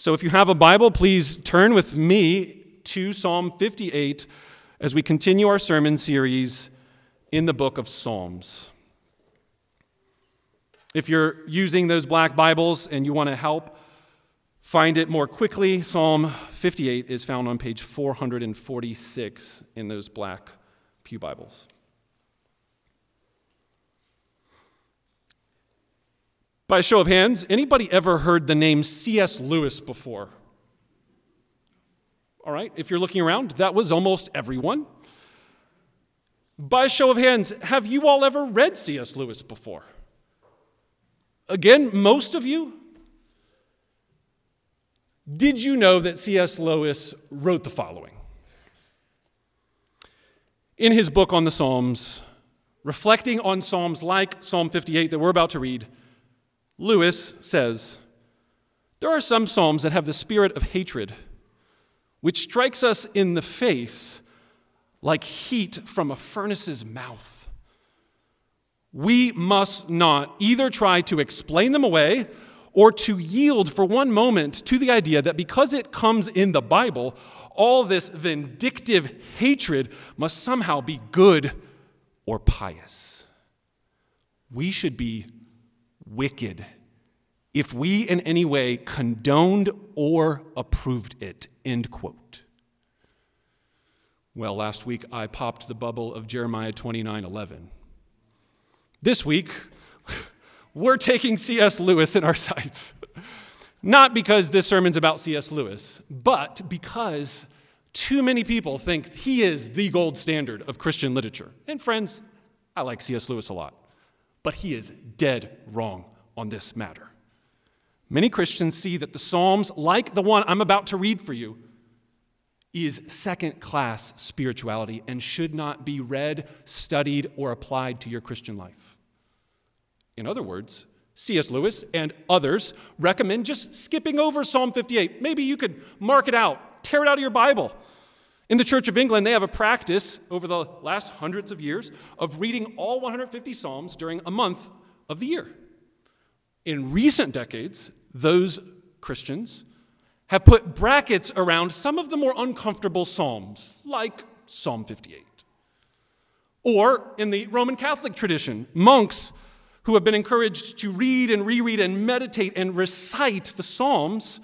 So if you have a Bible, please turn with me to Psalm 58 as we continue our sermon series in the book of Psalms. If you're using those black Bibles and you want to help find it more quickly, Psalm 58 is found on page 446 in those black Pew Bibles. By a show of hands, anybody ever heard the name C.S. Lewis before? All right, if you're looking around, that was almost everyone. By a show of hands, have you all ever read C.S. Lewis before? Again, most of you. Did you know that C.S. Lewis wrote the following? In his book on the Psalms, reflecting on Psalms like Psalm 58 that we're about to read, Lewis says, There are some Psalms that have the spirit of hatred, which strikes us in the face like heat from a furnace's mouth. We must not either try to explain them away or to yield for one moment to the idea that because it comes in the Bible, all this vindictive hatred must somehow be good or pious. We should be wicked if we in any way condoned or approved it. End quote. Well, last week I popped the bubble of Jeremiah 29 11. This week, we're taking C.S. Lewis in our sights. Not because this sermon's about C.S. Lewis, but because too many people think he is the gold standard of Christian literature. And friends, I like C.S. Lewis a lot, but he is dead wrong on this matter. Many Christians see that the Psalms, like the one I'm about to read for you, is second class spirituality and should not be read, studied, or applied to your Christian life. In other words, C.S. Lewis and others recommend just skipping over Psalm 58. Maybe you could mark it out, tear it out of your Bible. In the Church of England, they have a practice over the last hundreds of years of reading all 150 Psalms during a month of the year. In recent decades, those Christians have put brackets around some of the more uncomfortable Psalms, like Psalm 58. Or in the Roman Catholic tradition, monks who have been encouraged to read and reread and meditate and recite the Psalms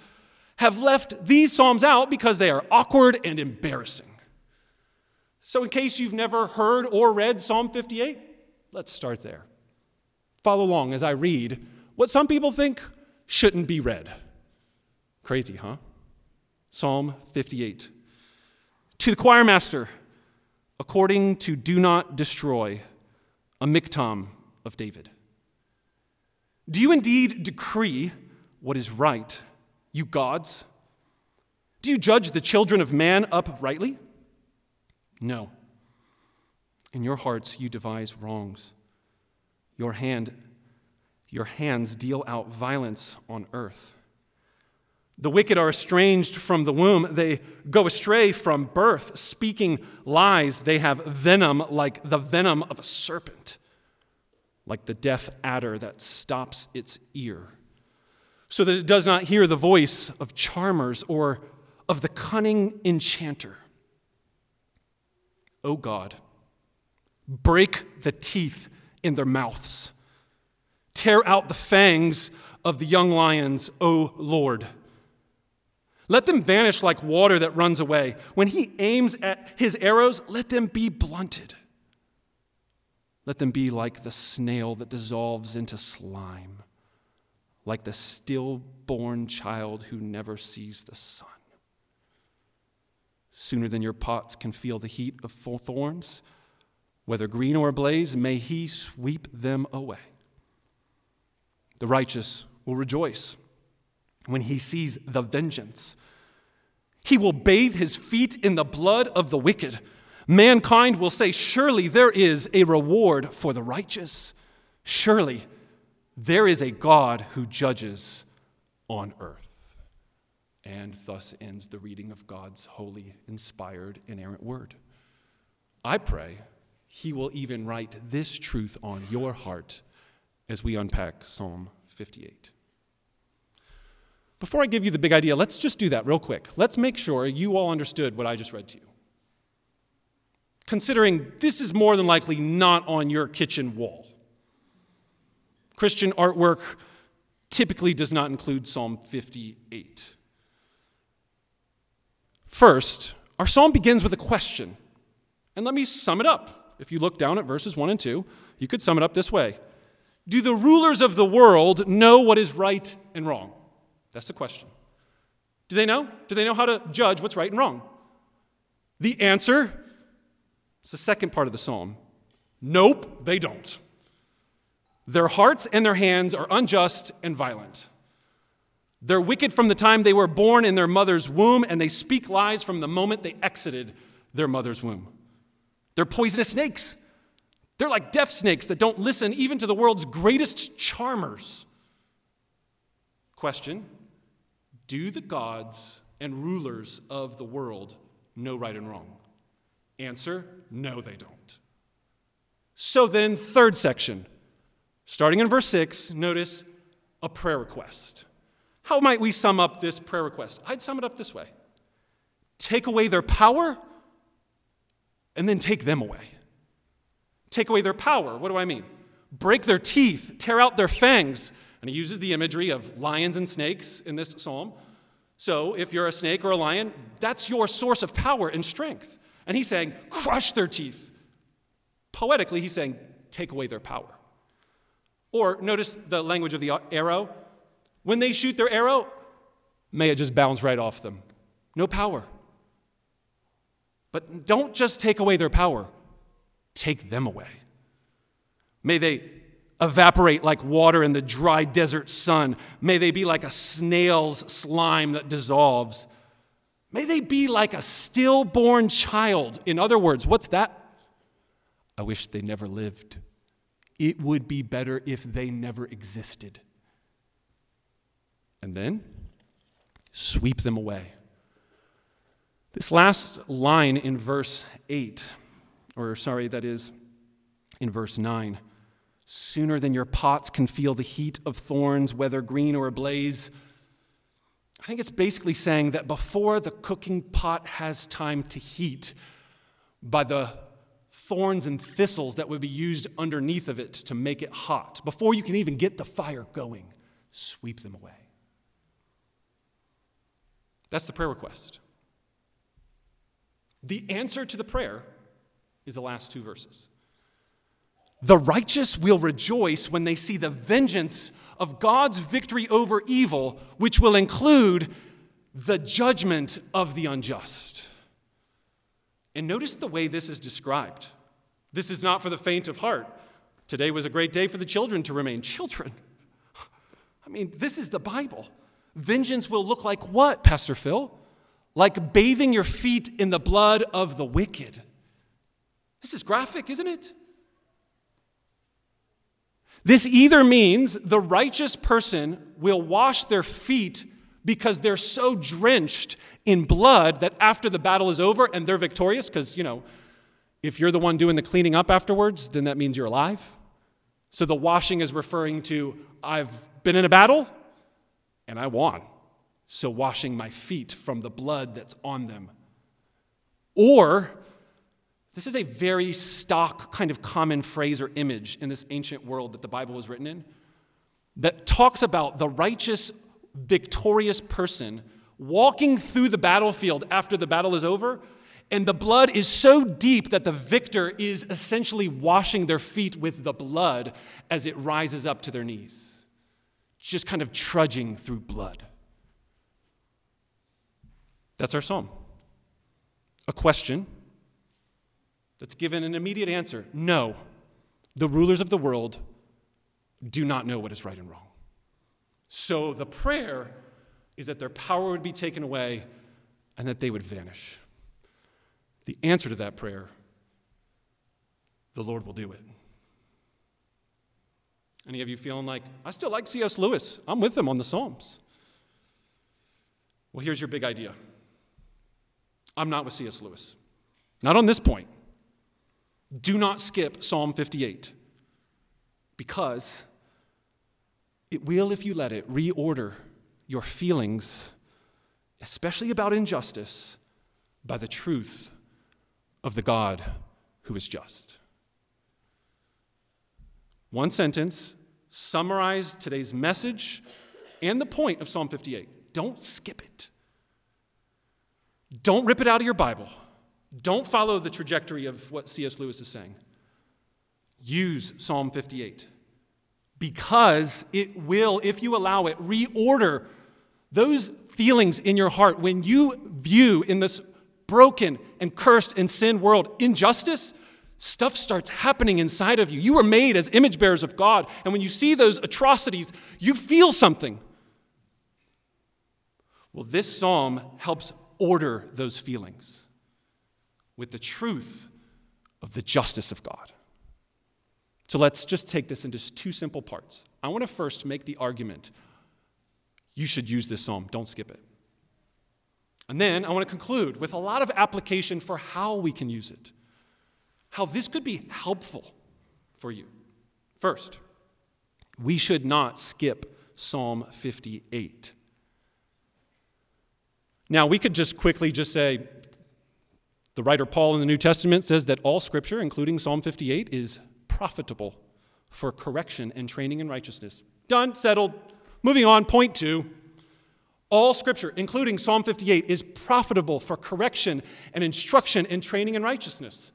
have left these Psalms out because they are awkward and embarrassing. So, in case you've never heard or read Psalm 58, let's start there. Follow along as I read what some people think shouldn't be read. Crazy, huh? Psalm 58. To the choir master, according to Do Not Destroy, a miktam of David. Do you indeed decree what is right, you gods? Do you judge the children of man uprightly? No. In your hearts you devise wrongs. Your hand your hands deal out violence on earth. The wicked are estranged from the womb. They go astray from birth, speaking lies. They have venom like the venom of a serpent, like the deaf adder that stops its ear, so that it does not hear the voice of charmers or of the cunning enchanter. O oh God, break the teeth in their mouths Tear out the fangs of the young lions, O Lord. Let them vanish like water that runs away. When he aims at his arrows, let them be blunted. Let them be like the snail that dissolves into slime, like the stillborn child who never sees the sun. Sooner than your pots can feel the heat of full thorns, whether green or ablaze, may he sweep them away. The righteous will rejoice when he sees the vengeance. He will bathe his feet in the blood of the wicked. Mankind will say, Surely there is a reward for the righteous. Surely there is a God who judges on earth. And thus ends the reading of God's holy, inspired, inerrant word. I pray he will even write this truth on your heart as we unpack Psalm 58. Before I give you the big idea, let's just do that real quick. Let's make sure you all understood what I just read to you. Considering this is more than likely not on your kitchen wall. Christian artwork typically does not include Psalm 58. First, our psalm begins with a question. And let me sum it up. If you look down at verses 1 and 2, you could sum it up this way Do the rulers of the world know what is right and wrong? That's the question. Do they know? Do they know how to judge what's right and wrong? The answer is the second part of the psalm. Nope, they don't. Their hearts and their hands are unjust and violent. They're wicked from the time they were born in their mother's womb, and they speak lies from the moment they exited their mother's womb. They're poisonous snakes. They're like deaf snakes that don't listen even to the world's greatest charmers. Question Do the gods and rulers of the world know right and wrong? Answer No, they don't. So then, third section Starting in verse 6, notice a prayer request. How might we sum up this prayer request? I'd sum it up this way take away their power and then take them away. Take away their power. What do I mean? Break their teeth, tear out their fangs. And he uses the imagery of lions and snakes in this psalm. So if you're a snake or a lion, that's your source of power and strength. And he's saying, crush their teeth. Poetically, he's saying, take away their power. Or notice the language of the arrow. When they shoot their arrow, may it just bounce right off them. No power. But don't just take away their power, take them away. May they evaporate like water in the dry desert sun. May they be like a snail's slime that dissolves. May they be like a stillborn child. In other words, what's that? I wish they never lived. It would be better if they never existed. And then sweep them away. This last line in verse 8, or sorry, that is in verse 9 sooner than your pots can feel the heat of thorns, whether green or ablaze. I think it's basically saying that before the cooking pot has time to heat, by the thorns and thistles that would be used underneath of it to make it hot. Before you can even get the fire going, sweep them away. That's the prayer request. The answer to the prayer is the last two verses. The righteous will rejoice when they see the vengeance of God's victory over evil, which will include the judgment of the unjust. And notice the way this is described. This is not for the faint of heart. Today was a great day for the children to remain children. I mean, this is the Bible. Vengeance will look like what, Pastor Phil? Like bathing your feet in the blood of the wicked. This is graphic, isn't it? This either means the righteous person will wash their feet because they're so drenched in blood that after the battle is over and they're victorious, because, you know, if you're the one doing the cleaning up afterwards, then that means you're alive. So the washing is referring to I've been in a battle and I won. So washing my feet from the blood that's on them. Or, this is a very stock kind of common phrase or image in this ancient world that the Bible was written in that talks about the righteous, victorious person walking through the battlefield after the battle is over and the blood is so deep that the victor is essentially washing their feet with the blood as it rises up to their knees, just kind of trudging through blood. That's our psalm. A question that's given an immediate answer no, the rulers of the world do not know what is right and wrong. So the prayer is that their power would be taken away and that they would vanish the answer to that prayer, the Lord will do it. Any of you feeling like, I still like C.S. Lewis, I'm with him on the Psalms? Well, here's your big idea I'm not with C.S. Lewis, not on this point. Do not skip Psalm 58 because it will, if you let it, reorder your feelings, especially about injustice, by the truth of the God who is just. One sentence summarize today's message and the point of Psalm 58. Don't skip it. Don't rip it out of your Bible. Don't follow the trajectory of what C.S. Lewis is saying. Use Psalm 58 because it will, if you allow it, reorder those feelings in your heart when you view in this broken and cursed and sin world injustice. Stuff starts happening inside of you. You were made as image bearers of God. And when you see those atrocities, you feel something. Well, this psalm helps order those feelings with the truth of the justice of God. So let's just take this into two simple parts. I want to first make the argument you should use this psalm, don't skip it. And then I want to conclude with a lot of application for how we can use it, how this could be helpful for you. First, we should not skip Psalm 58. Now, we could just quickly just say the writer Paul in the New Testament says that all scripture, including Psalm 58, is profitable for correction and training in righteousness. Done, settled. Moving on, point two. All scripture, including Psalm 58, is profitable for correction and instruction and training in righteousness.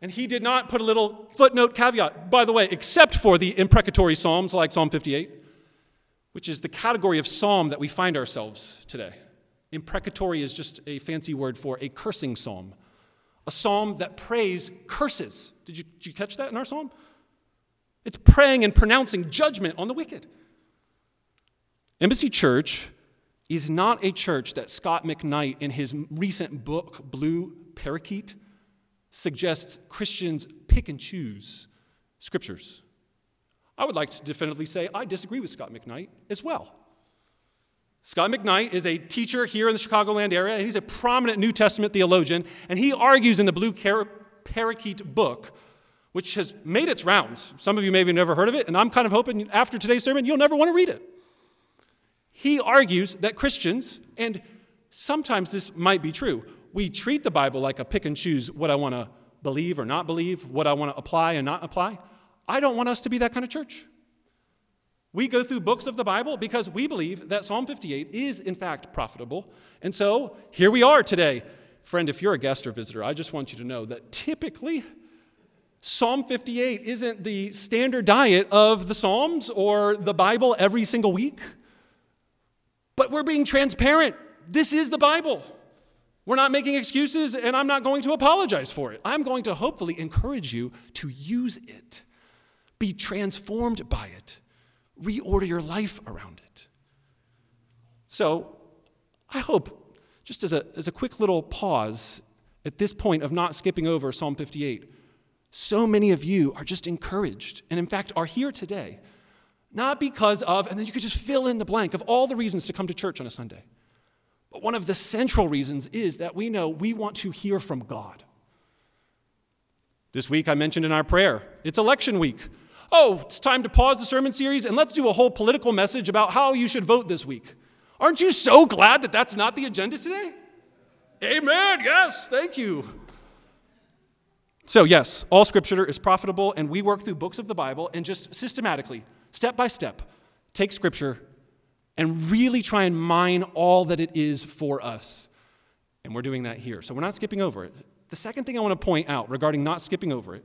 And he did not put a little footnote caveat, by the way, except for the imprecatory psalms like Psalm 58, which is the category of psalm that we find ourselves today. Imprecatory is just a fancy word for a cursing psalm, a psalm that prays curses. Did you, did you catch that in our psalm? It's praying and pronouncing judgment on the wicked. Embassy Church is not a church that Scot McKnight, in his recent book, Blue Parakeet, suggests Christians pick and choose scriptures. I would like to definitively say I disagree with Scot McKnight as well. Scot McKnight is a teacher here in the Chicagoland area, and he's a prominent New Testament theologian, and he argues in the Blue Parakeet book, which has made its rounds. Some of you maybe have never heard of it, and I'm kind of hoping after today's sermon you'll never want to read it. He argues that Christians, and sometimes this might be true, we treat the Bible like a pick and choose what I want to believe or not believe, what I want to apply and not apply. I don't want us to be that kind of church. We go through books of the Bible because we believe that Psalm 58 is, in fact, profitable. And so here we are today. Friend, if you're a guest or visitor, I just want you to know that typically Psalm 58 isn't the standard diet of the Psalms or the Bible every single week. But we're being transparent. This is the Bible. We're not making excuses, and I'm not going to apologize for it. I'm going to hopefully encourage you to use it, be transformed by it reorder your life around it. So, I hope, just as a, as a quick little pause at this point of not skipping over Psalm 58, so many of you are just encouraged, and in fact are here today, not because of, and then you could just fill in the blank of all the reasons to come to church on a Sunday. But one of the central reasons is that we know we want to hear from God. This week I mentioned in our prayer, it's election week oh, it's time to pause the sermon series and let's do a whole political message about how you should vote this week. Aren't you so glad that that's not the agenda today? Amen. Yes, thank you. So, yes, all scripture is profitable, and we work through books of the Bible and just systematically, step by step, take scripture and really try and mine all that it is for us. And we're doing that here. So, we're not skipping over it. The second thing I want to point out regarding not skipping over it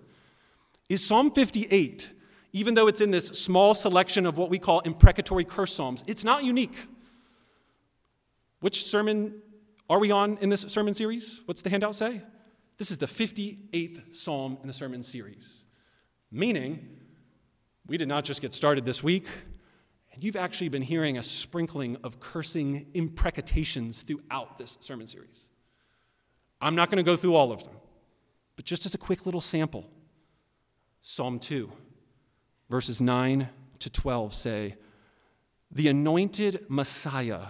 is Psalm 58 even though it's in this small selection of what we call imprecatory curse psalms, it's not unique. Which sermon are we on in this sermon series? What's the handout say? This is the 58th psalm in the sermon series, meaning we did not just get started this week, and you've actually been hearing a sprinkling of cursing imprecations throughout this sermon series. I'm not going to go through all of them, but just as a quick little sample Psalm 2 verses 9 to 12 say, The anointed Messiah,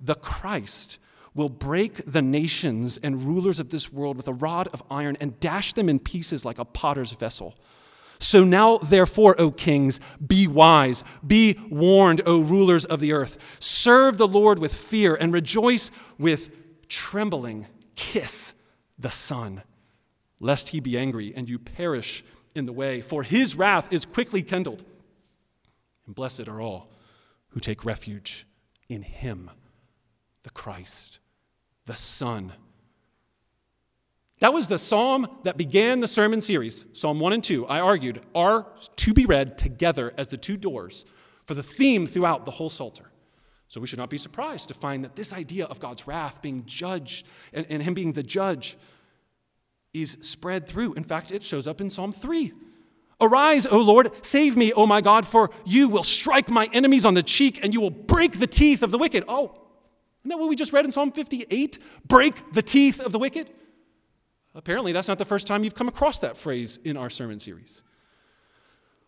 the Christ, will break the nations and rulers of this world with a rod of iron and dash them in pieces like a potter's vessel, So now, therefore, O kings, be wise, be warned, O rulers of the earth. Serve the Lord with fear and rejoice with trembling. Kiss the Son, lest he be angry and you perish in the way, for his wrath is quickly kindled. And blessed are all who take refuge in him, the Christ, the Son. That was the psalm that began the sermon series. Psalm 1 and 2, I argued, are to be read together as the two doors for the theme throughout the whole Psalter. So we should not be surprised to find that this idea of God's wrath being judged and, and Him being the judge is spread through. In fact, it shows up in Psalm 3. Arise, O Lord, save me, O my God, for you will strike my enemies on the cheek and you will break the teeth of the wicked. Oh, isn't that what we just read in Psalm 58? Break the teeth of the wicked? Apparently, that's not the first time you've come across that phrase in our sermon series.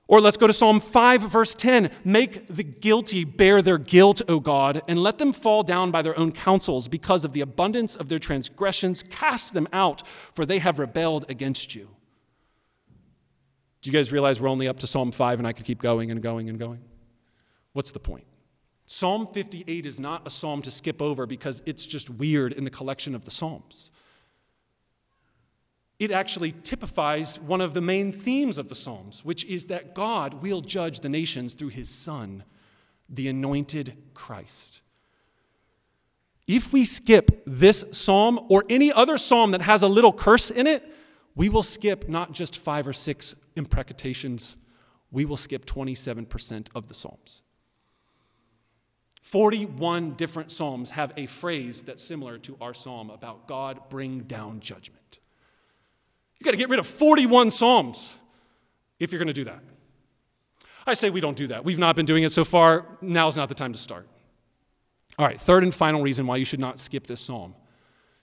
Or let's go to Psalm 5, verse 10. Make the guilty bear their guilt, O God, and let them fall down by their own counsels. Because of the abundance of their transgressions, cast them out, for they have rebelled against you. Do you guys realize we're only up to Psalm 5 and I could keep going and going and going? What's the point? Psalm 58 is not a psalm to skip over because it's just weird in the collection of the Psalms it actually typifies one of the main themes of the Psalms, which is that God will judge the nations through his Son, the anointed Christ. If we skip this psalm or any other psalm that has a little curse in it, we will skip not just five or six imprecations, we will skip 27% of the psalms. 41 different psalms have a phrase that's similar to our psalm about God bring down judgment. You got to get rid of 41 Psalms if you're going to do that. I say we don't do that. We've not been doing it so far. Now's not the time to start. All right, third and final reason why you should not skip this psalm.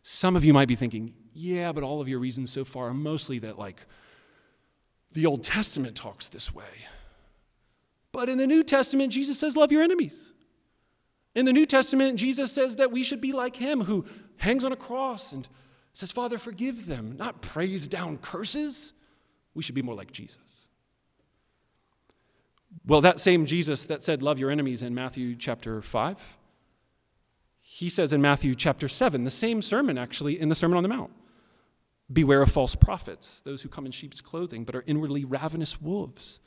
Some of you might be thinking, yeah, but all of your reasons so far are mostly that, like, the Old Testament talks this way. But in the New Testament, Jesus says, love your enemies. In the New Testament, Jesus says that we should be like him who hangs on a cross and says, Father, forgive them, not praise down curses. We should be more like Jesus. Well, that same Jesus that said, Love your enemies in Matthew chapter 5, he says in Matthew chapter 7, the same sermon actually in the Sermon on the Mount Beware of false prophets, those who come in sheep's clothing, but are inwardly ravenous wolves.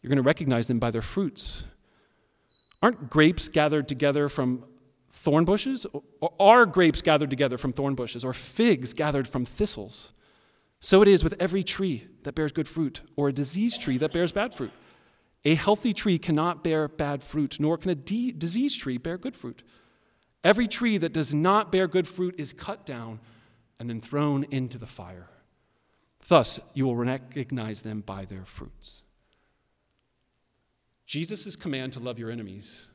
You're going to recognize them by their fruits. Aren't grapes gathered together from thorn bushes? Or are grapes gathered together from thorn bushes, or figs gathered from thistles? So it is with every tree that bears good fruit, or a diseased tree that bears bad fruit. A healthy tree cannot bear bad fruit, nor can a de- diseased tree bear good fruit. Every tree that does not bear good fruit is cut down and then thrown into the fire. Thus, you will recognize them by their fruits. Jesus' command to love your enemies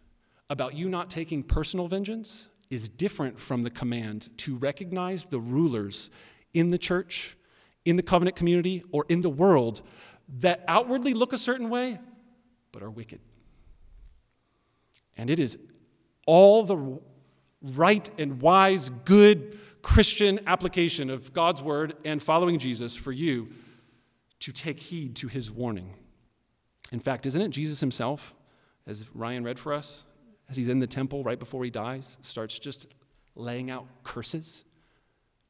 about you not taking personal vengeance is different from the command to recognize the rulers in the church, in the covenant community, or in the world that outwardly look a certain way but are wicked. And it is all the right and wise, good Christian application of God's word and following Jesus for you to take heed to his warning. In fact, isn't it Jesus himself, as Ryan read for us, as he's in the temple right before he dies, starts just laying out curses,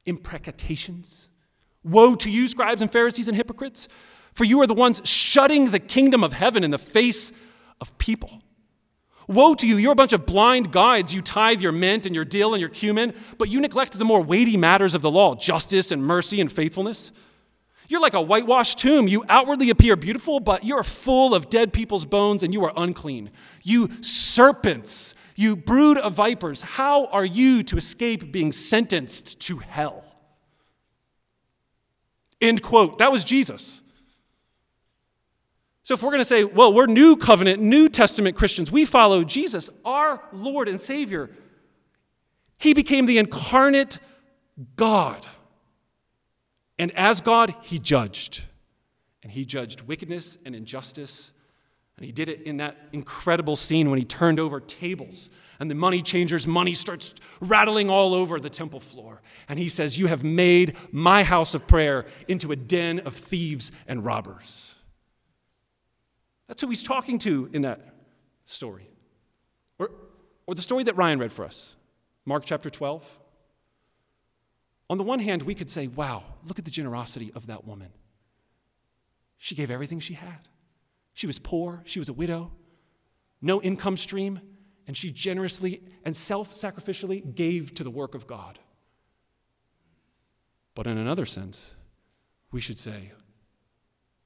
imprecations. Woe to you, scribes and Pharisees and hypocrites, for you are the ones shutting the kingdom of heaven in the face of people. Woe to you, you're a bunch of blind guides. You tithe your mint and your dill and your cumin, but you neglect the more weighty matters of the law justice and mercy and faithfulness. You're like a whitewashed tomb. You outwardly appear beautiful, but you're full of dead people's bones and you are unclean. You serpents, you brood of vipers, how are you to escape being sentenced to hell? End quote. That was Jesus. So, if we're going to say, well, we're new covenant, New Testament Christians, we follow Jesus, our Lord and Savior, He became the incarnate God. And as God, he judged. And he judged wickedness and injustice. And he did it in that incredible scene when he turned over tables and the money changer's money starts rattling all over the temple floor. And he says, You have made my house of prayer into a den of thieves and robbers. That's who he's talking to in that story. Or, or the story that Ryan read for us, Mark chapter 12. On the one hand, we could say, wow, look at the generosity of that woman. She gave everything she had. She was poor, she was a widow, no income stream, and she generously and self sacrificially gave to the work of God. But in another sense, we should say,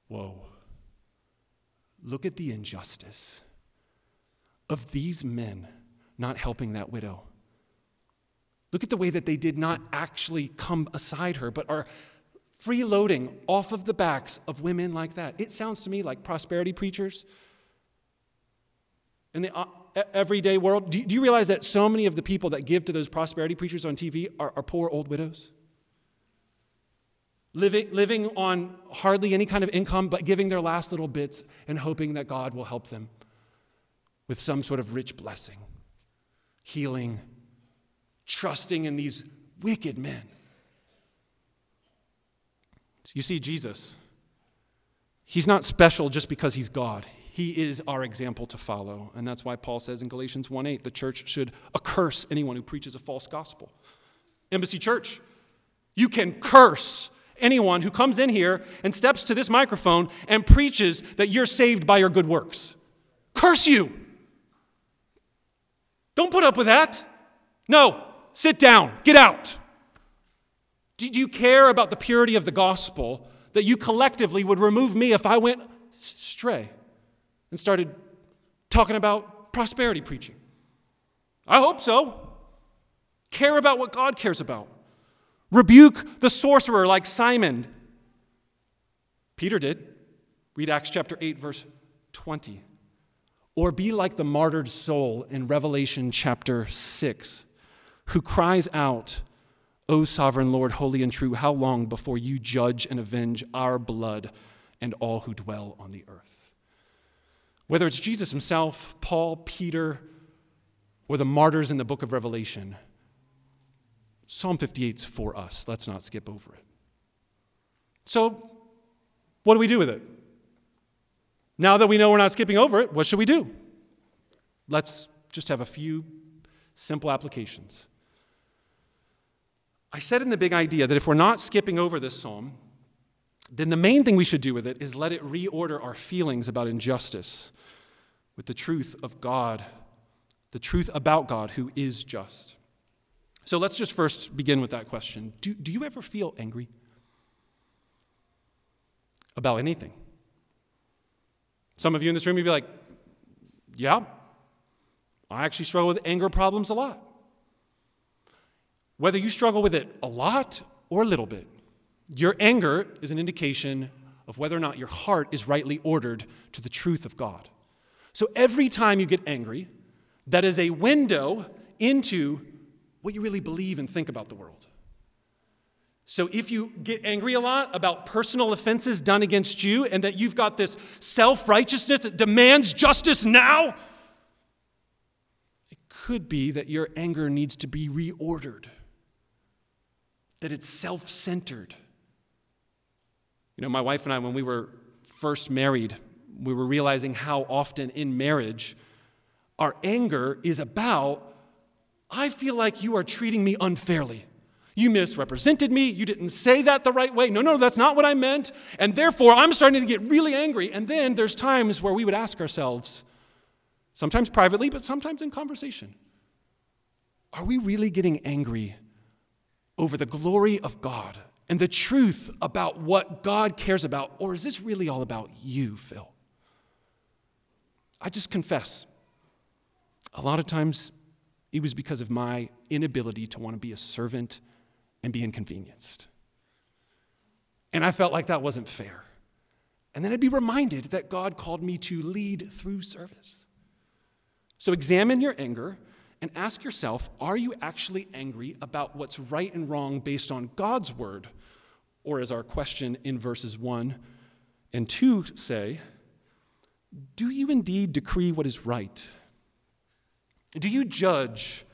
whoa, look at the injustice of these men not helping that widow. Look at the way that they did not actually come aside her, but are freeloading off of the backs of women like that. It sounds to me like prosperity preachers in the uh, everyday world. Do, you realize that so many of the people that give to those prosperity preachers on TV are, are poor old widows? Living, living on hardly any kind of income, but giving their last little bits and hoping that God will help them with some sort of rich blessing, healing, trusting in these wicked men. You see, Jesus, he's not special just because he's God. He is our example to follow. And that's why Paul says in Galatians 1 8, the church should accurse anyone who preaches a false gospel. Embassy Church, you can curse anyone who comes in here and steps to this microphone and preaches that you're saved by your good works. Curse you. Don't put up with that. No, sit down, get out. Did you care about the purity of the gospel that you collectively would remove me if I went stray and started talking about prosperity preaching? I hope so. Care about what God cares about. Rebuke the sorcerer like Simon. Peter did. Read Acts chapter 8, verse 20. Or be like the martyred soul in Revelation chapter 6, who cries out, O sovereign Lord, holy and true, how long before you judge and avenge our blood and all who dwell on the earth? Whether it's Jesus himself, Paul, Peter, or the martyrs in the book of Revelation, Psalm 58 is for us. Let's not skip over it. So, what do we do with it? Now that we know we're not skipping over it, what should we do? Let's just have a few simple applications. I said in the big idea that if we're not skipping over this psalm, then the main thing we should do with it is let it reorder our feelings about injustice with the truth of God, the truth about God who is just. So let's just first begin with that question Do, do you ever feel angry about anything? Some of you in this room, you'd be like, Yeah, I actually struggle with anger problems a lot. Whether you struggle with it a lot or a little bit, your anger is an indication of whether or not your heart is rightly ordered to the truth of God. So every time you get angry, that is a window into what you really believe and think about the world. So if you get angry a lot about personal offenses done against you and that you've got this self righteousness that demands justice now, it could be that your anger needs to be reordered that it's self centered. You know, my wife and I, when we were first married, we were realizing how often in marriage our anger is about, I feel like you are treating me unfairly. You misrepresented me. You didn't say that the right way. No, no, that's not what I meant. And therefore, I'm starting to get really angry. And then there's times where we would ask ourselves, sometimes privately, but sometimes in conversation, are we really getting angry over the glory of God and the truth about what God cares about? Or is this really all about you, Phil? I just confess, a lot of times it was because of my inability to want to be a servant and be inconvenienced. And I felt like that wasn't fair. And then I'd be reminded that God called me to lead through service. So examine your anger and ask yourself are you actually angry about what's right and wrong based on God's word? Or, as our question in verses 1 and 2 say, do you indeed decree what is right? Do you judge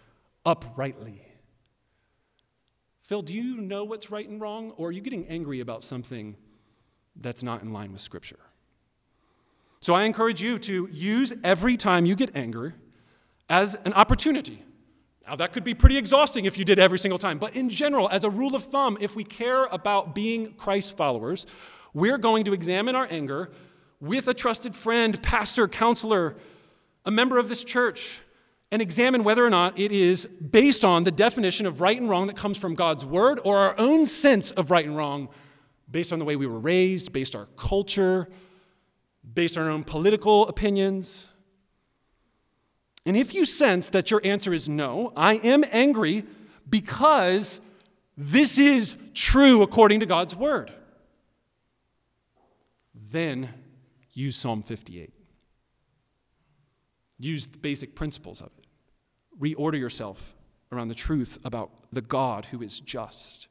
uprightly? Phil, do you know what's right and wrong, or are you getting angry about something that's not in line with Scripture? So I encourage you to use every time you get anger as an opportunity. Now, that could be pretty exhausting if you did every single time, but in general, as a rule of thumb, if we care about being Christ followers, we're going to examine our anger with a trusted friend, pastor, counselor, a member of this church, and examine whether or not it is based on the definition of right and wrong that comes from God's word or our own sense of right and wrong based on the way we were raised, based on our culture, based on our own political opinions. And if you sense that your answer is no, I am angry because this is true according to God's word, then use Psalm 58. Use the basic principles of it. Reorder yourself around the truth about the God who is just.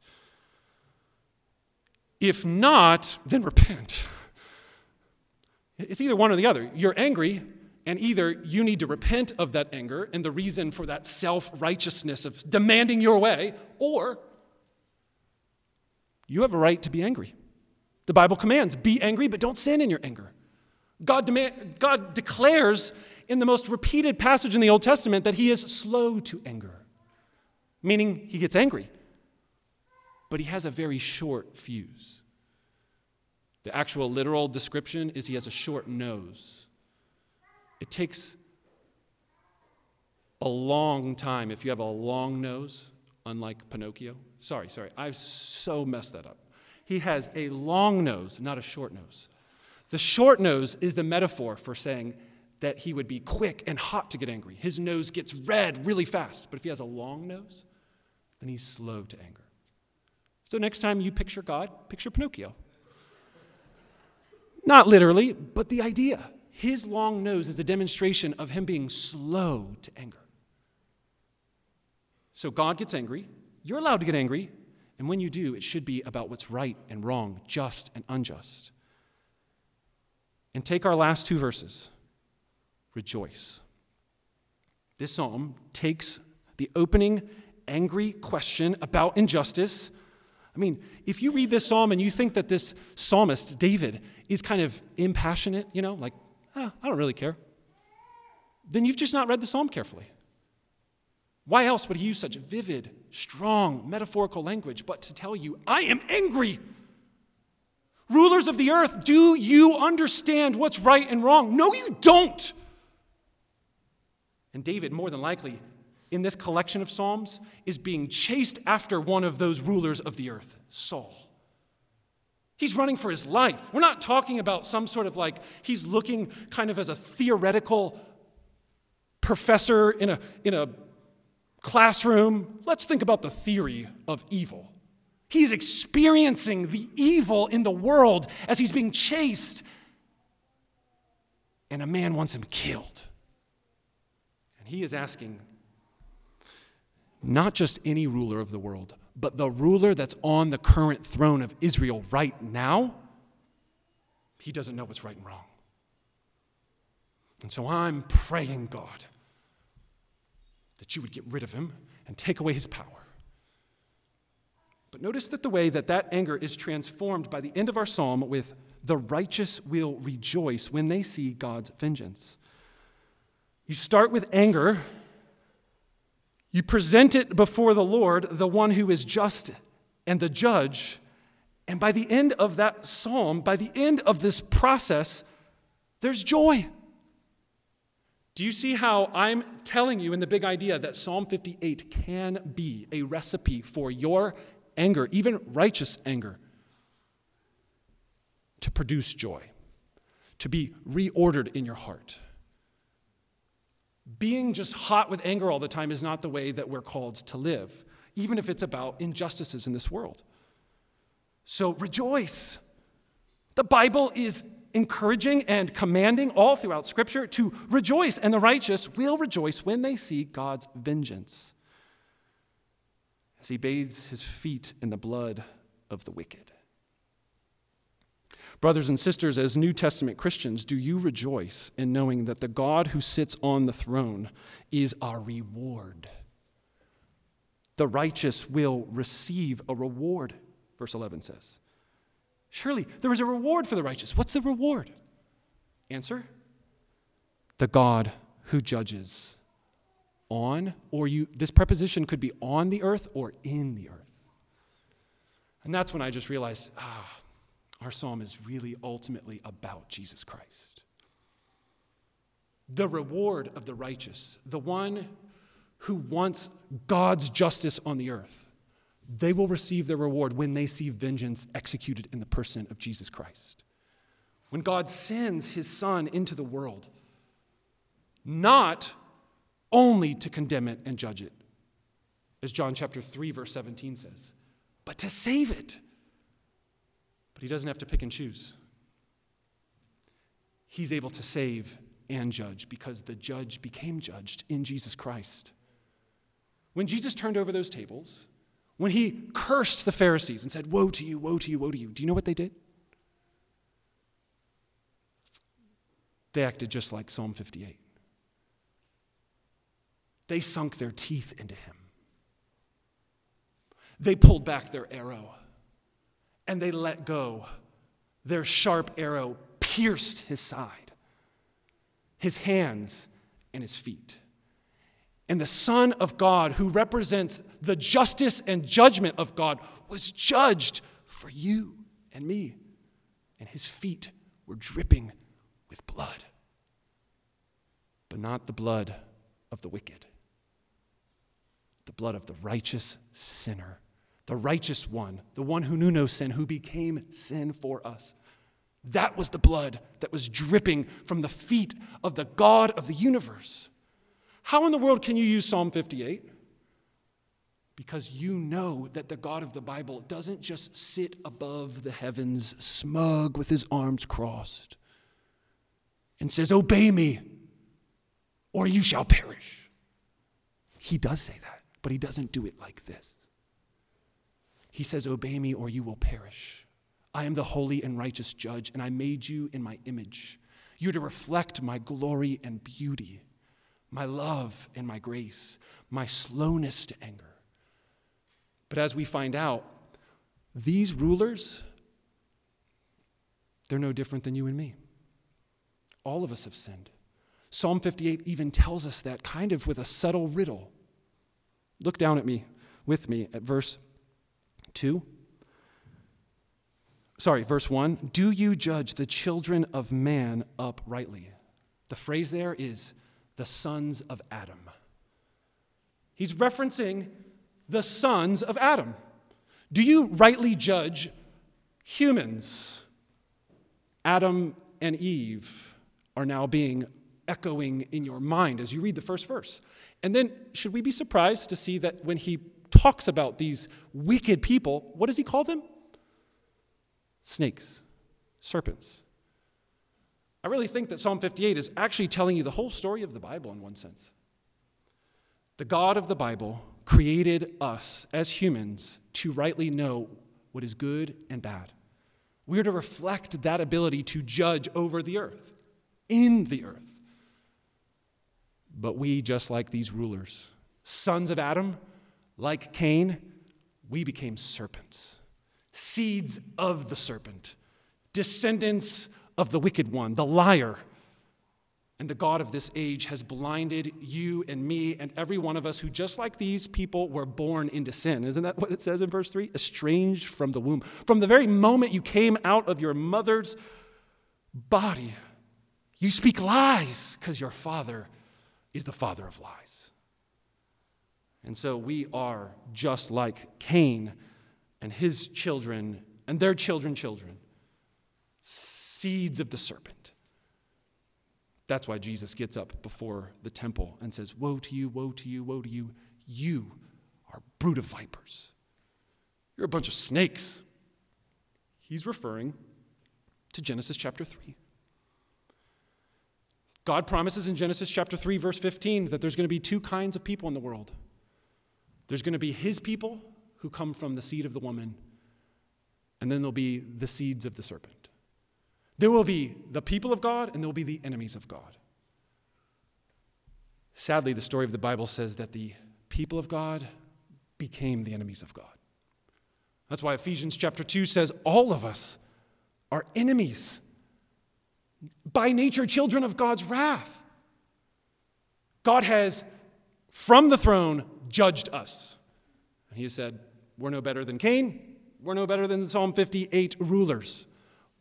If not, then repent. It's either one or the other. You're angry, and either you need to repent of that anger and the reason for that self righteousness of demanding your way, or you have a right to be angry. The Bible commands be angry, but don't sin in your anger. God, demand, God declares in the most repeated passage in the Old Testament that he is slow to anger, meaning he gets angry, but he has a very short fuse. The actual literal description is he has a short nose. It takes a long time if you have a long nose, unlike Pinocchio. Sorry, sorry, I've so messed that up. He has a long nose, not a short nose. The short nose is the metaphor for saying that he would be quick and hot to get angry. His nose gets red really fast. But if he has a long nose, then he's slow to anger. So next time you picture God, picture Pinocchio. Not literally, but the idea. His long nose is a demonstration of him being slow to anger. So God gets angry. You're allowed to get angry. And when you do, it should be about what's right and wrong, just and unjust. And take our last two verses rejoice. This psalm takes the opening angry question about injustice. I mean, if you read this psalm and you think that this psalmist, David, is kind of impassionate, you know, like, ah, I don't really care, then you've just not read the psalm carefully. Why else would he use such vivid, strong, metaphorical language but to tell you, I am angry? Rulers of the earth, do you understand what's right and wrong? No, you don't. And David, more than likely, in this collection of Psalms, is being chased after one of those rulers of the earth, Saul. He's running for his life. We're not talking about some sort of like, he's looking kind of as a theoretical professor in a, in a classroom. Let's think about the theory of evil. He's experiencing the evil in the world as he's being chased, and a man wants him killed. And he is asking not just any ruler of the world, but the ruler that's on the current throne of Israel right now. He doesn't know what's right and wrong. And so I'm praying, God, that you would get rid of him and take away his power. But notice that the way that that anger is transformed by the end of our psalm with the righteous will rejoice when they see God's vengeance. You start with anger, you present it before the Lord, the one who is just and the judge. And by the end of that psalm, by the end of this process, there's joy. Do you see how I'm telling you in the big idea that Psalm 58 can be a recipe for your anger, even righteous anger, to produce joy, to be reordered in your heart? Being just hot with anger all the time is not the way that we're called to live, even if it's about injustices in this world. So rejoice. The Bible is encouraging and commanding all throughout Scripture to rejoice, and the righteous will rejoice when they see God's vengeance as he bathes his feet in the blood of the wicked. Brothers and sisters, as New Testament Christians, do you rejoice in knowing that the God who sits on the throne is our reward? The righteous will receive a reward, verse 11 says. Surely there is a reward for the righteous. What's the reward? Answer the God who judges on, or you, this preposition could be on the earth or in the earth. And that's when I just realized, ah, our psalm is really ultimately about Jesus Christ. The reward of the righteous, the one who wants God's justice on the earth, they will receive their reward when they see vengeance executed in the person of Jesus Christ. When God sends his Son into the world, not only to condemn it and judge it, as John chapter 3, verse 17 says, but to save it. But he doesn't have to pick and choose. He's able to save and judge because the judge became judged in Jesus Christ. When Jesus turned over those tables, when he cursed the Pharisees and said, Woe to you, woe to you, woe to you, do you know what they did? They acted just like Psalm 58. They sunk their teeth into him. They pulled back their arrow and they let go. Their sharp arrow pierced his side, his hands, and his feet. And the Son of God, who represents the justice and judgment of God, was judged for you and me. And his feet were dripping with blood, but not the blood of the wicked, the blood of the righteous sinner the righteous one, the one who knew no sin, who became sin for us. That was the blood that was dripping from the feet of the God of the universe. How in the world can you use Psalm 58? Because you know that the God of the Bible doesn't just sit above the heavens, smug with his arms crossed, and says, Obey me, or you shall perish. He does say that, but he doesn't do it like this. He says, Obey me or you will perish. I am the holy and righteous judge, and I made you in my image. You're to reflect my glory and beauty, my love and my grace, my slowness to anger. But as we find out, these rulers, they're no different than you and me. All of us have sinned. Psalm 58 even tells us that kind of with a subtle riddle. Look down at me, with me, at verse 2. Sorry, verse 1. Do you judge the children of man uprightly? The phrase there is the sons of Adam. He's referencing the sons of Adam. Do you rightly judge humans? Adam and Eve are now being echoing in your mind as you read the first verse. And then, should we be surprised to see that when he talks about these wicked people, what does he call them? Snakes, serpents. I really think that Psalm 58 is actually telling you the whole story of the Bible in one sense. The God of the Bible created us as humans to rightly know what is good and bad. We are to reflect that ability to judge over the earth, in the earth. But we, just like these rulers, sons of Adam, like Cain, we became serpents, seeds of the serpent, descendants of the wicked one, the liar. And the God of this age has blinded you and me and every one of us who, just like these people, were born into sin. Isn't that what it says in verse 3? Estranged from the womb. From the very moment you came out of your mother's body, you speak lies because your father is the father of lies. And so we are just like Cain and his children and their children, children, seeds of the serpent. That's why Jesus gets up before the temple and says, Woe to you, woe to you, woe to you. You are brood of vipers. You're a bunch of snakes. He's referring to Genesis chapter 3. God promises in Genesis chapter 3, verse 15, that there's going to be two kinds of people in the world there's going to be his people who come from the seed of the woman, and then there'll be the seeds of the serpent. There will be the people of God, and there will be the enemies of God. Sadly, the story of the Bible says that the people of God became the enemies of God. That's why Ephesians chapter 2 says all of us are enemies. by nature children of God's wrath. God has, from the throne, judged us. And he said, We're no better than Cain. We're no better than the Psalm 58 rulers.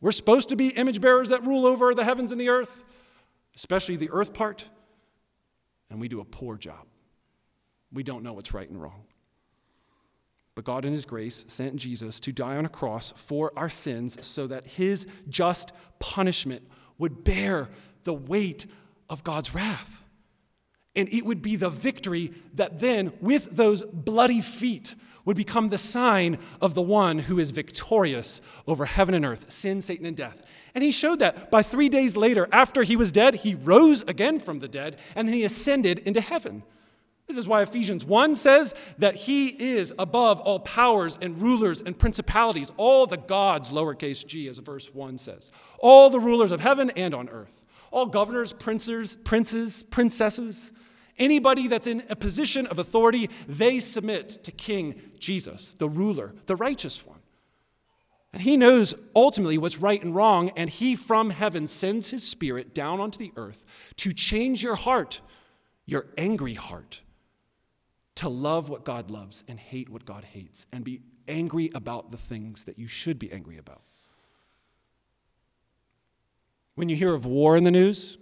We're supposed to be image bearers that rule over the heavens and the earth, especially the earth part, and we do a poor job. We don't know what's right and wrong. But God, in His grace, sent Jesus to die on a cross for our sins so that His just punishment would bear the weight of God's wrath. And it would be the victory that then, with those bloody feet, would become the sign of the one who is victorious over heaven and earth, sin, Satan, and death. And he showed that by three days later, after he was dead, he rose again from the dead, and then he ascended into heaven. This is why Ephesians 1 says that he is above all powers and rulers and principalities, all the gods, lowercase g, as verse 1 says, all the rulers of heaven and on earth, all governors, princes, princes, princesses, anybody that's in a position of authority, they submit to King Jesus, the ruler, the righteous one. And he knows ultimately what's right and wrong, and he from heaven sends his spirit down onto the earth to change your heart, your angry heart to love what God loves and hate what God hates and be angry about the things that you should be angry about. When you hear of war in the news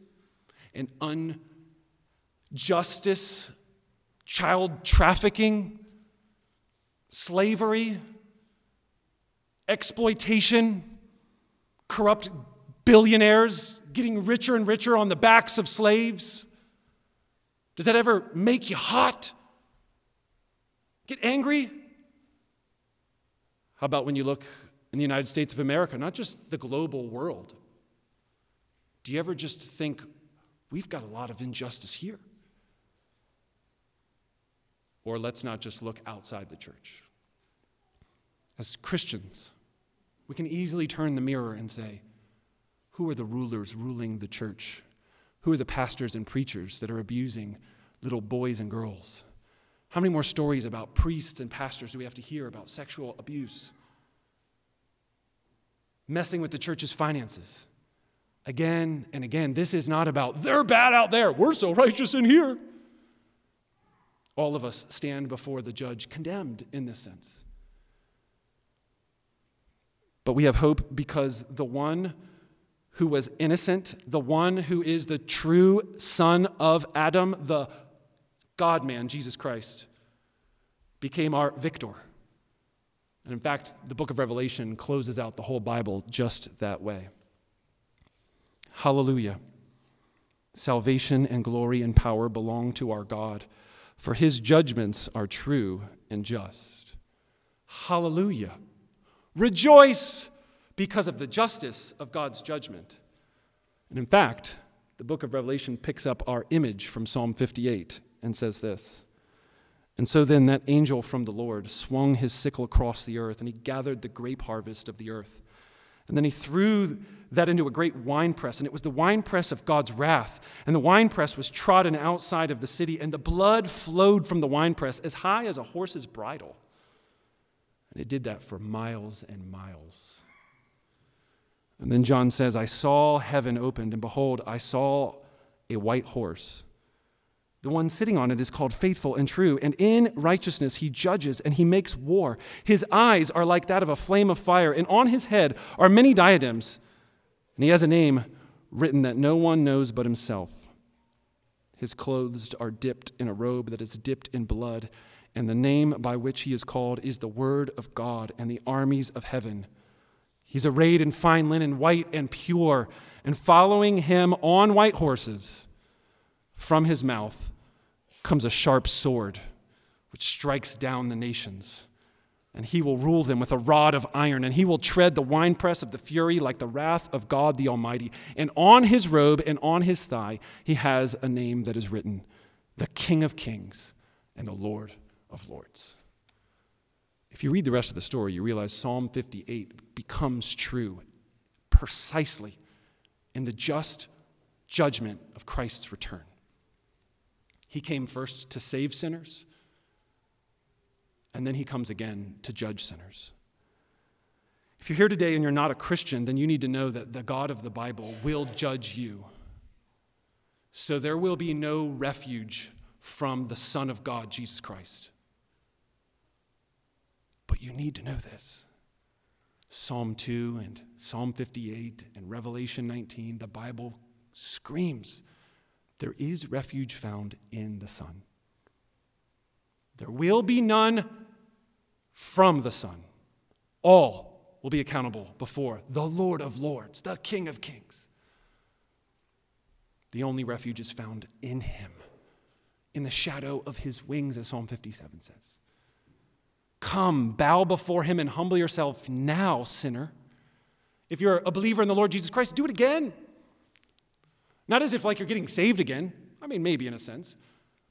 and injustice, child trafficking, slavery, exploitation, corrupt billionaires getting richer and richer on the backs of slaves, does that ever make you hot? Get angry? How about when you look in the United States of America, not just the global world? Do you ever just think, we've got a lot of injustice here? Or let's not just look outside the church. As Christians, we can easily turn the mirror and say, who are the rulers ruling the church? Who are the pastors and preachers that are abusing little boys and girls? How many more stories about priests and pastors do we have to hear about sexual abuse? Messing with the church's finances. Again and again, this is not about they're bad out there, we're so righteous in here. All of us stand before the judge condemned in this sense. But we have hope because the one who was innocent, the one who is the true son of Adam, the God man, Jesus Christ, became our victor. And in fact, the book of Revelation closes out the whole Bible just that way. Hallelujah. Salvation and glory and power belong to our God, for his judgments are true and just. Hallelujah. Rejoice because of the justice of God's judgment. And in fact, the book of Revelation picks up our image from Psalm 58 and says this And so then that angel from the Lord swung his sickle across the earth, and he gathered the grape harvest of the earth. And then he threw that into a great winepress, and it was the winepress of God's wrath. And the winepress was trodden outside of the city, and the blood flowed from the winepress as high as a horse's bridle. And it did that for miles and miles. And then John says, I saw heaven opened, and behold, I saw a white horse. The one sitting on it is called faithful and true, and in righteousness he judges and he makes war. His eyes are like that of a flame of fire, and on his head are many diadems. And he has a name written that no one knows but himself. His clothes are dipped in a robe that is dipped in blood, and the name by which he is called is the Word of God and the armies of heaven. He's arrayed in fine linen, white and pure, and following him on white horses from his mouth comes a sharp sword which strikes down the nations. And he will rule them with a rod of iron, and he will tread the winepress of the fury like the wrath of God the Almighty. And on his robe and on his thigh, he has a name that is written the King of Kings and the Lord of Lords. If you read the rest of the story, you realize Psalm 58 becomes true precisely in the just judgment of Christ's return. He came first to save sinners, and then he comes again to judge sinners. If you're here today and you're not a Christian, then you need to know that the God of the Bible will judge you. So there will be no refuge from the Son of God, Jesus Christ. But you need to know this. Psalm 2 and Psalm 58 and Revelation 19, the Bible screams there is refuge found in the Son. There will be none from the Son. All will be accountable before the Lord of Lords, the King of Kings. The only refuge is found in Him, in the shadow of His wings, as Psalm 57 says. Come, bow before Him and humble yourself now, sinner. If you're a believer in the Lord Jesus Christ, do it again. Not as if like you're getting saved again. I mean, maybe in a sense.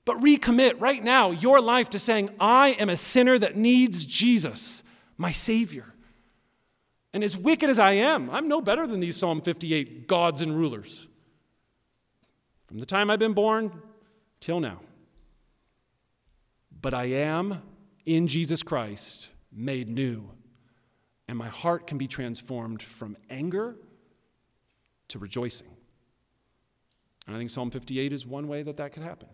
But recommit right now your life to saying, I am a sinner that needs Jesus, my Savior. And as wicked as I am, I'm no better than these Psalm 58 gods and rulers. From the time I've been born till now. But I am in Jesus Christ made new. And my heart can be transformed from anger to rejoicing. And I think Psalm 58 is one way that that could happen.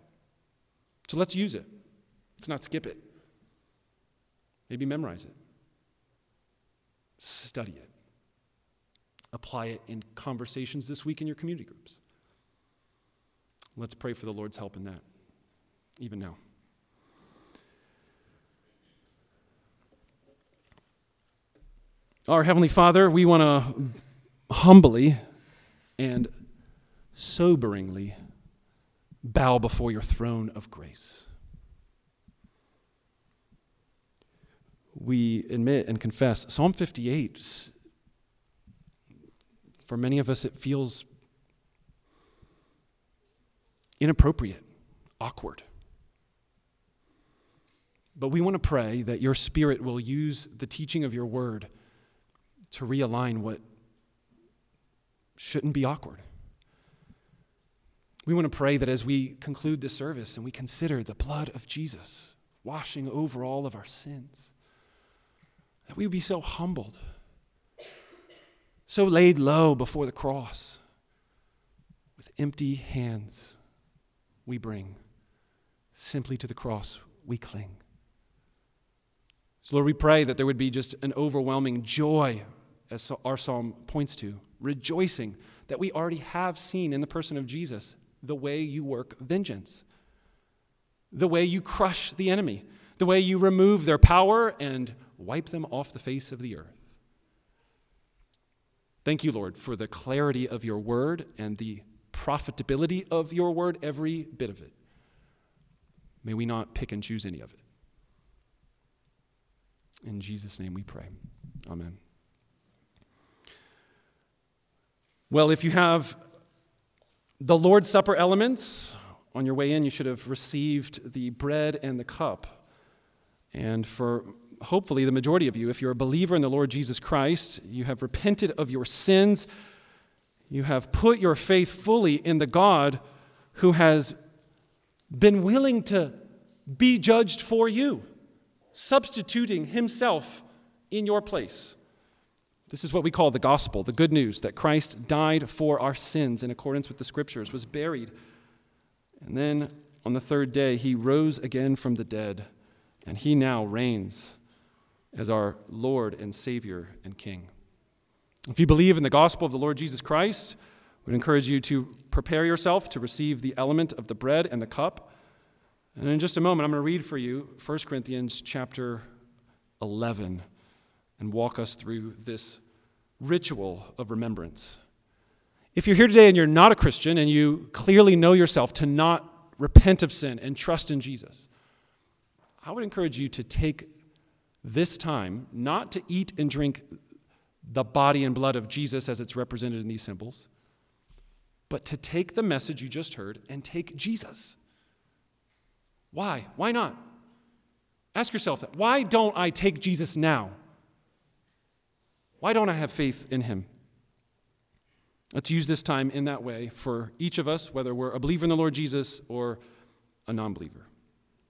So let's use it. Let's not skip it. Maybe memorize it. Study it. Apply it in conversations this week in your community groups. Let's pray for the Lord's help in that, even now. Our Heavenly Father, we want to humbly and soberingly bow before your throne of grace. We admit and confess Psalm 58, for many of us, it feels inappropriate, awkward. But we want to pray that your Spirit will use the teaching of your word to realign what shouldn't be awkward. We want to pray that as we conclude this service and we consider the blood of Jesus washing over all of our sins, that we would be so humbled, so laid low before the cross, with empty hands we bring, simply to the cross we cling. So, Lord, we pray that there would be just an overwhelming joy, as our psalm points to, rejoicing that we already have seen in the person of Jesus the way you work vengeance, the way you crush the enemy, the way you remove their power and wipe them off the face of the earth. Thank you, Lord, for the clarity of your word and the profitability of your word, every bit of it. May we not pick and choose any of it. In Jesus' name we pray. Amen. Well, if you have the Lord's Supper elements, on your way in, you should have received the bread and the cup. And for hopefully the majority of you, if you're a believer in the Lord Jesus Christ, you have repented of your sins, you have put your faith fully in the God who has been willing to be judged for you, substituting himself in your place. This is what we call the gospel, the good news that Christ died for our sins in accordance with the scriptures, was buried, and then on the third day he rose again from the dead, and he now reigns as our Lord and Savior and King. If you believe in the gospel of the Lord Jesus Christ, would encourage you to prepare yourself to receive the element of the bread and the cup. And in just a moment, I'm going to read for you 1 Corinthians chapter 11 and walk us through this ritual of remembrance. If you're here today and you're not a Christian and you clearly know yourself to not repent of sin and trust in Jesus, I would encourage you to take this time not to eat and drink the body and blood of Jesus as it's represented in these symbols, but to take the message you just heard and take Jesus. Why? Why not? Ask yourself that. Why don't I take Jesus now? Why don't I have faith in him? Let's use this time in that way for each of us, whether we're a believer in the Lord Jesus or a non believer.